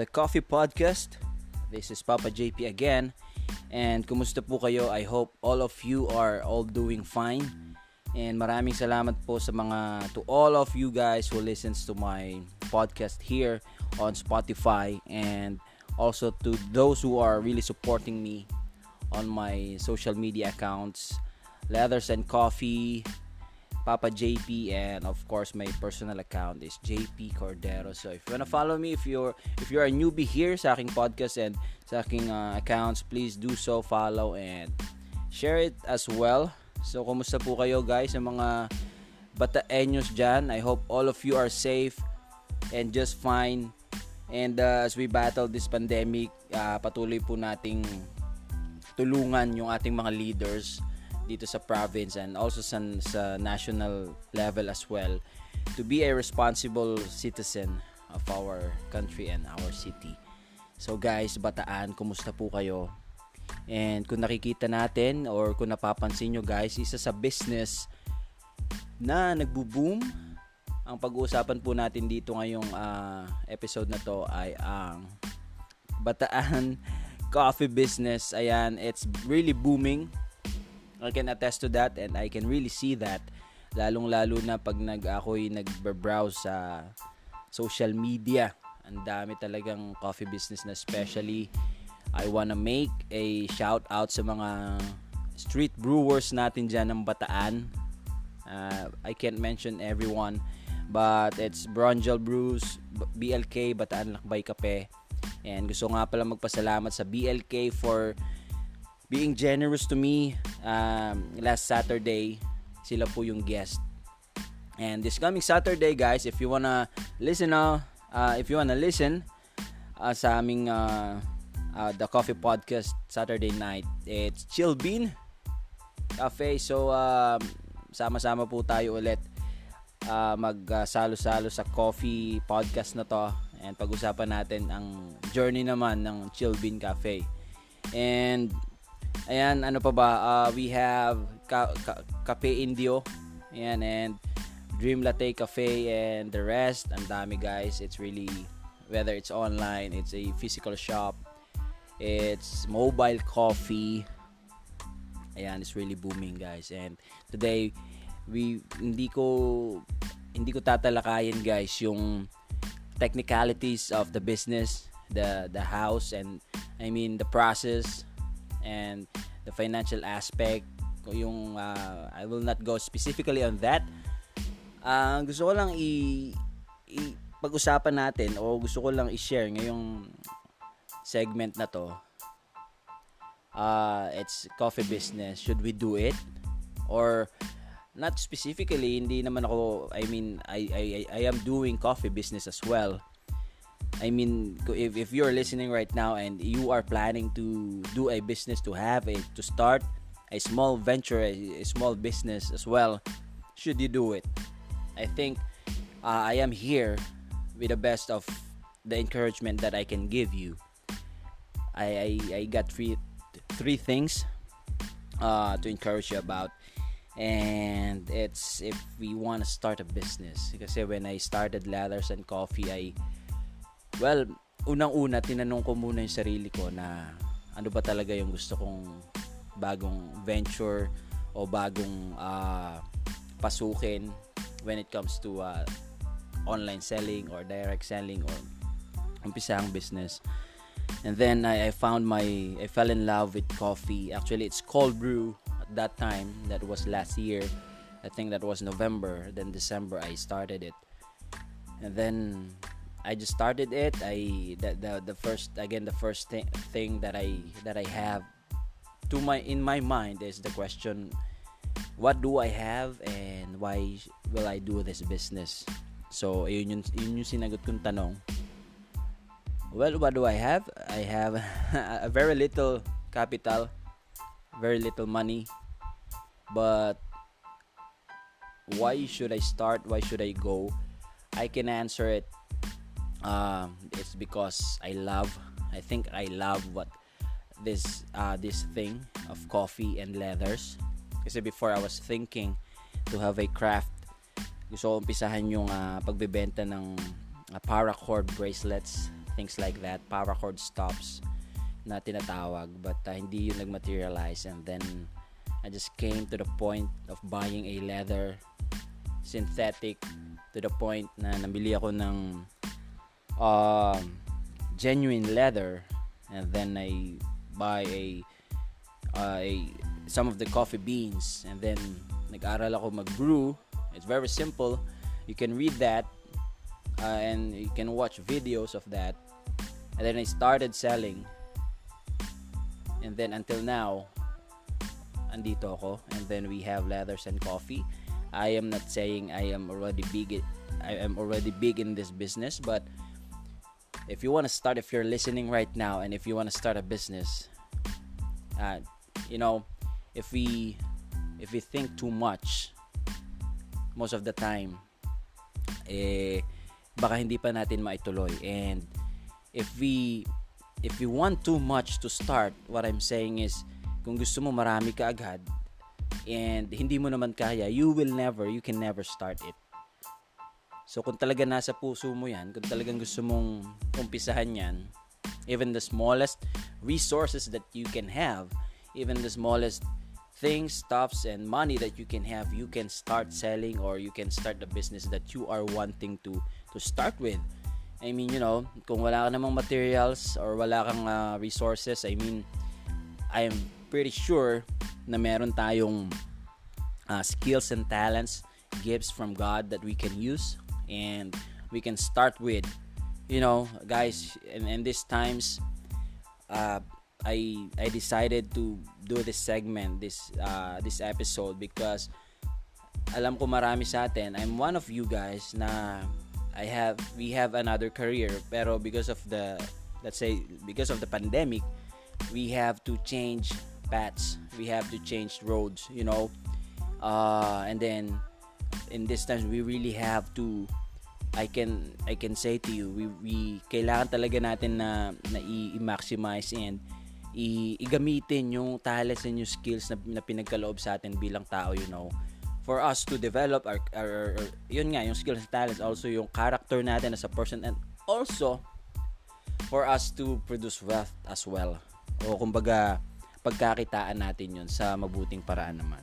the Coffee Podcast. This is Papa JP again. And kumusta po kayo? I hope all of you are all doing fine. And maraming salamat po sa mga to all of you guys who listens to my podcast here on Spotify and also to those who are really supporting me on my social media accounts Leathers and Coffee Papa JP and of course my personal account is JP Cordero. So if you wanna follow me, if you're if you're a newbie here sa aking podcast and sa aking uh, accounts, please do so, follow and share it as well. So kumusta po kayo guys, sa mga bataenyos dyan? I hope all of you are safe and just fine. And uh, as we battle this pandemic, uh, patuloy po nating tulungan yung ating mga leaders dito sa province and also sa, sa national level as well to be a responsible citizen of our country and our city. So guys, Bataan, kumusta po kayo? And kung nakikita natin or kung napapansin nyo guys, isa sa business na nagbo-boom ang pag-uusapan po natin dito ngayong uh, episode na to ay ang Bataan coffee business. Ayan, it's really booming I can attest to that and I can really see that lalong-lalo na pag nag ako'y nag-browse sa social media. Ang dami talagang coffee business na especially I wanna make a shout out sa mga street brewers natin dyan ng Bataan. Uh, I can't mention everyone but it's Bronjel Brews, BLK, Bataan Lakbay Kape. And gusto nga pala magpasalamat sa BLK for being generous to me um, last Saturday sila po yung guest. And this coming Saturday guys if you wanna listen uh, uh if you wanna listen uh, sa aming uh, uh, the coffee podcast Saturday night it's Chill Bean Cafe. So uh, sama-sama po tayo ulit uh, magsalo-salo uh, sa coffee podcast na to. And pag-usapan natin ang journey naman ng Chill Bean Cafe. And Ayan, ano pa ba? Uh, we have Ka- Ka- Cafe Indio. Ayan, and Dream Latte Cafe and the rest. Ang dami guys. It's really, whether it's online, it's a physical shop, it's mobile coffee. Ayan, it's really booming guys. And today, we, hindi ko, hindi ko tatalakayin guys yung technicalities of the business, the the house and I mean the process and the financial aspect yung uh, I will not go specifically on that. Uh, gusto ko lang i, i pag-usapan natin o gusto ko lang i-share ngayong segment na to. Uh, it's coffee business. Should we do it? Or not specifically hindi naman ako I mean I I I am doing coffee business as well I mean, if, if you're listening right now and you are planning to do a business, to have a, to start a small venture, a, a small business as well, should you do it? I think uh, I am here with the best of the encouragement that I can give you. I, I, I got three three things uh, to encourage you about and it's if we want to start a business kasi when I started Ladders and Coffee I Well, unang-una, tinanong ko muna yung sarili ko na ano ba talaga yung gusto kong bagong venture o bagong uh, pasukin when it comes to uh, online selling or direct selling or umpisa ang business. And then I, I found my I fell in love with coffee. Actually, it's cold brew at that time. That was last year. I think that was November. Then December I started it. And then I just started it. I the the, the first again the first thing thing that I that I have to my in my mind is the question what do I have and why will I do this business? So, yun yung, yun yung sinagot kong tanong. Well, what do I have? I have a very little capital, very little money. But why should I start? Why should I go? I can answer it um, it's because I love I think I love what this uh, this thing of coffee and leathers. Kasi before I was thinking to have a craft gusto ko umpisahan yung uh, pagbebenta ng uh, paracord bracelets things like that paracord stops na tinatawag. But uh, hindi yun nagmaterialize. And then I just came to the point of buying a leather synthetic to the point na nabili ako ng uh, genuine leather and then I buy a, uh, a some of the coffee beans and then nag-aral ako mag-brew. It's very simple. You can read that uh, and you can watch videos of that. And then I started selling. And then until now andito ako. And then we have leathers and coffee. I am not saying I am already big I am already big in this business but if you want to start if you're listening right now and if you want to start a business uh, you know if we if we think too much most of the time eh baka hindi pa natin maituloy. And if we if we want too much to start what I'm saying is kung gusto mo marami ka agad and hindi mo naman kaya you will never you can never start it so kung talaga nasa puso mo yan kung talagang gusto mong umpisahan yan even the smallest resources that you can have even the smallest things, stuffs, and money that you can have, you can start selling or you can start the business that you are wanting to to start with. I mean, you know, kung wala ka namang materials or wala kang uh, resources, I mean, I am pretty sure na meron tayong uh, skills and talents, gifts from God that we can use and we can start with. You know, guys, in, in these times, uh, I I decided to do this segment, this uh, this episode because alam ko marami sa atin. I'm one of you guys na I have we have another career pero because of the let's say because of the pandemic, we have to change paths. We have to change roads, you know. Uh, and then in this times we really have to I can I can say to you we, we kailangan talaga natin na na i-maximize and i- igamitin yung talents and yung skills na, na pinagkaloob sa atin bilang tao, you know. For us to develop our, our, our yun nga, yung skills and talents, also yung character natin as a person and also for us to produce wealth as well. O kumbaga, pagkakitaan natin yun sa mabuting paraan naman.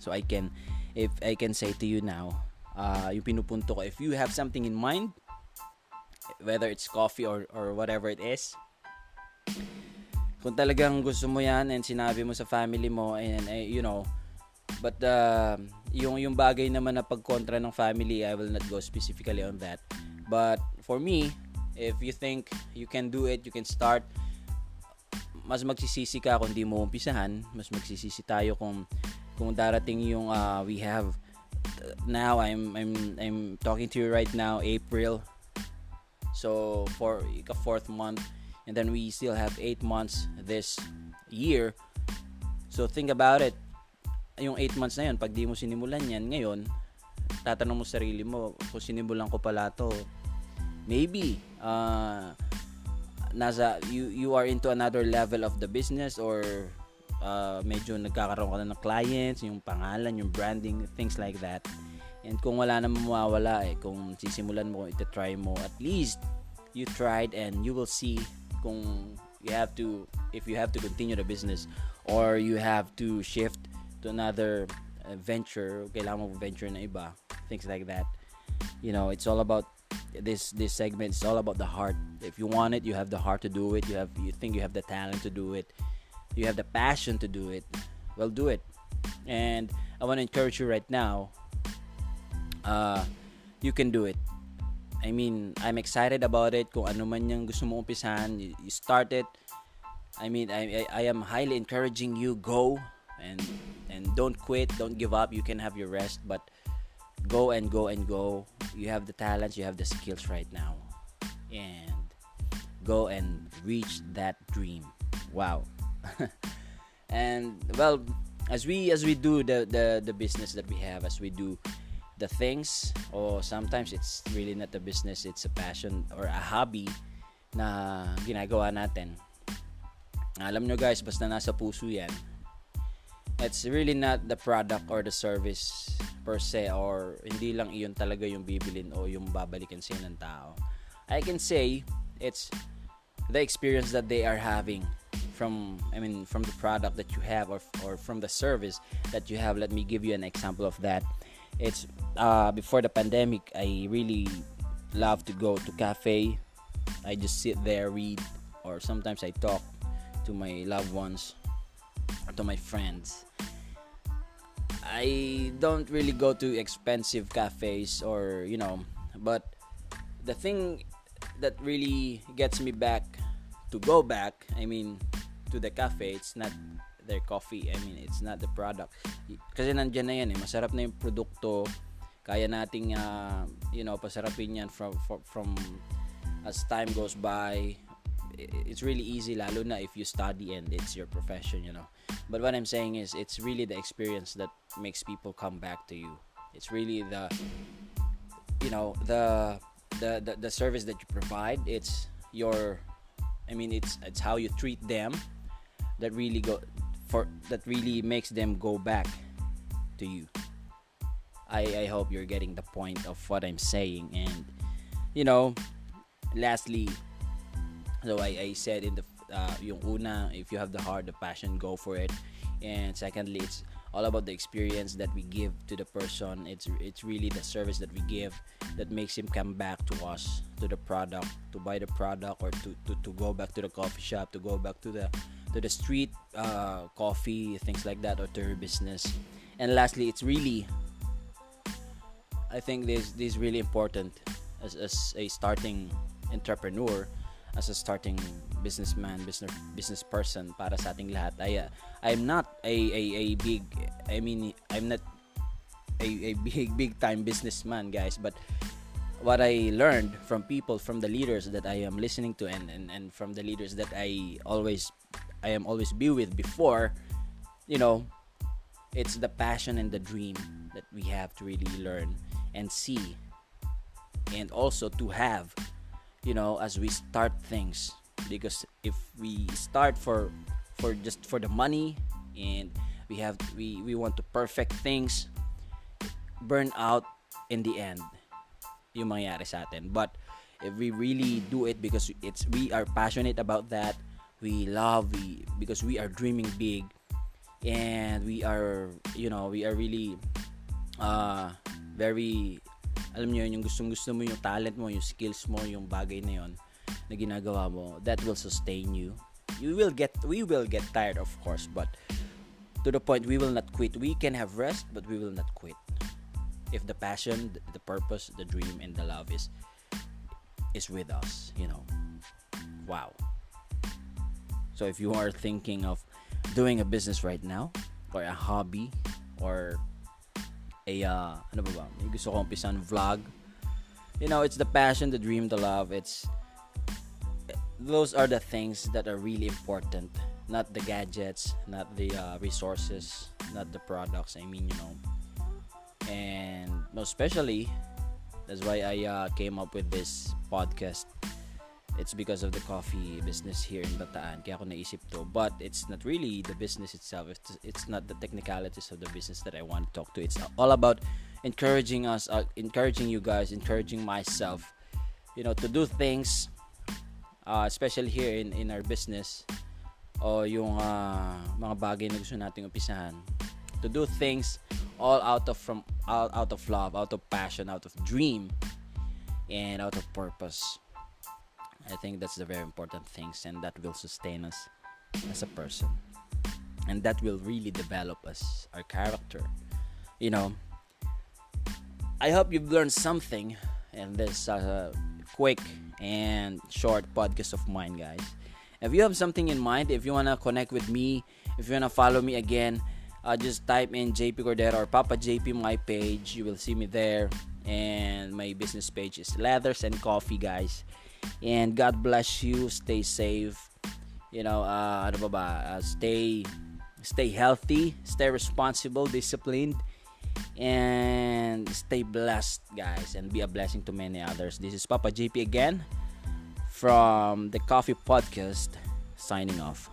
So I can, if I can say to you now, uh, yung pinupunto ko, if you have something in mind, whether it's coffee or, or whatever it is, kung talagang gusto mo yan and sinabi mo sa family mo and uh, you know but uh, yung yung bagay naman na pagkontra ng family I will not go specifically on that. But for me if you think you can do it you can start mas magsisisi ka kung di mo umpisahan mas magsisisi tayo kung kung darating yung uh, we have now I'm I'm I'm talking to you right now April so for ika fourth month and then we still have 8 months this year. So think about it. Yung 8 months na yun, pag di mo sinimulan yan ngayon, tatanong mo sarili mo, kung sinimulan ko pala to, maybe, uh, nasa, you, you are into another level of the business or uh, medyo nagkakaroon ka na ng clients, yung pangalan, yung branding, things like that. And kung wala namang mawawala eh, kung sisimulan mo, ito-try mo, at least you tried and you will see kung you have to if you have to continue the business or you have to shift to another uh, venture kailangan mo venture na iba things like that. You know it's all about this this segment it's all about the heart. If you want it you have the heart to do it. You have you think you have the talent to do it you have the passion to do it well do it and i want to encourage you right now uh you can do it I mean, I'm excited about it. Kung ano man yung gusto mo umpisahan, you, you start it. I mean, I, I, I am highly encouraging you, go and and don't quit, don't give up. You can have your rest, but go and go and go. You have the talents, you have the skills right now. And go and reach that dream. Wow. and well, as we as we do the the the business that we have, as we do the things or sometimes it's really not a business it's a passion or a hobby na ginagawa natin. Alam nyo guys basta nasa puso yan it's really not the product or the service per se or hindi lang iyon talaga yung bibilin o yung babalikan sa'yo ng tao. I can say it's the experience that they are having from I mean from the product that you have or, or from the service that you have. Let me give you an example of that. It's uh, before the pandemic, I really love to go to cafe. I just sit there, read, or sometimes I talk to my loved ones, to my friends. I don't really go to expensive cafes or you know, but the thing that really gets me back to go back, I mean, to the cafe, it's not their coffee. I mean, it's not the product. Kasi nandiyan na yan eh. Masarap na yung produkto. Kaya nating, uh, you know, pasarapin yan from, from, from as time goes by. It's really easy, lalo na if you study and it's your profession, you know. But what I'm saying is, it's really the experience that makes people come back to you. It's really the, you know, the the, the, the service that you provide. It's your I mean it's it's how you treat them that really go for that really makes them go back to you. I I hope you're getting the point of what I'm saying. And you know lastly so I, I said in the uh, yung una if you have the heart the passion go for it. And secondly it's all about the experience that we give to the person. It's it's really the service that we give that makes him come back to us to the product to buy the product or to, to, to go back to the coffee shop to go back to the to the street uh, coffee things like that or to her business and lastly it's really i think this this is really important as, as a starting entrepreneur as a starting businessman, business business person para sa ating lahat. I uh, I'm not a, a a big I mean I'm not a, a big big time businessman, guys, but what I learned from people from the leaders that I am listening to and, and, and from the leaders that I always I am always be with before, you know, it's the passion and the dream that we have to really learn and see and also to have you know as we start things. Because if we start for for just for the money and we have we we want to perfect things burn out in the end yung mangyayari sa atin. But if we really do it because it's we are passionate about that we love we because we are dreaming big. And we are you know we are really uh very alam niyo yung gustong gusto mo yung talent mo yung skills mo yung bagay na yon na ginagawa mo that will sustain you. You will get we will get tired of course but to the point we will not quit. We can have rest but we will not quit. If the passion the purpose the dream and the love is is with us you know. Wow so if you are thinking of doing a business right now or a hobby or a uh, ano ba ba? May gusto ko umpisan vlog. You know, it's the passion, the dream, the love. It's those are the things that are really important. Not the gadgets, not the uh, resources, not the products. I mean, you know. And especially, that's why I uh, came up with this podcast it's because of the coffee business here in Bataan kaya ako naisip to. But it's not really the business itself. It's, it's not the technicalities of the business that I want to talk to. It's all about encouraging us uh, encouraging you guys encouraging myself you know to do things uh, especially here in, in our business o yung uh, mga bagay na gusto nating umpisahan. To do things all out of from out, out of love out of passion out of dream and out of purpose I think that's the very important things and that will sustain us as a person. And that will really develop us, our character. You know, I hope you've learned something in this uh, quick and short podcast of mine, guys. If you have something in mind, if you want to connect with me, if you want to follow me again, uh, just type in JP Cordero or Papa JP my page. You will see me there. And my business page is Leathers and Coffee, guys. And God bless you. Stay safe. You know, uh, ano ba ba? Uh, stay, stay healthy. Stay responsible, disciplined. And stay blessed, guys. And be a blessing to many others. This is Papa JP again from the Coffee Podcast, signing off.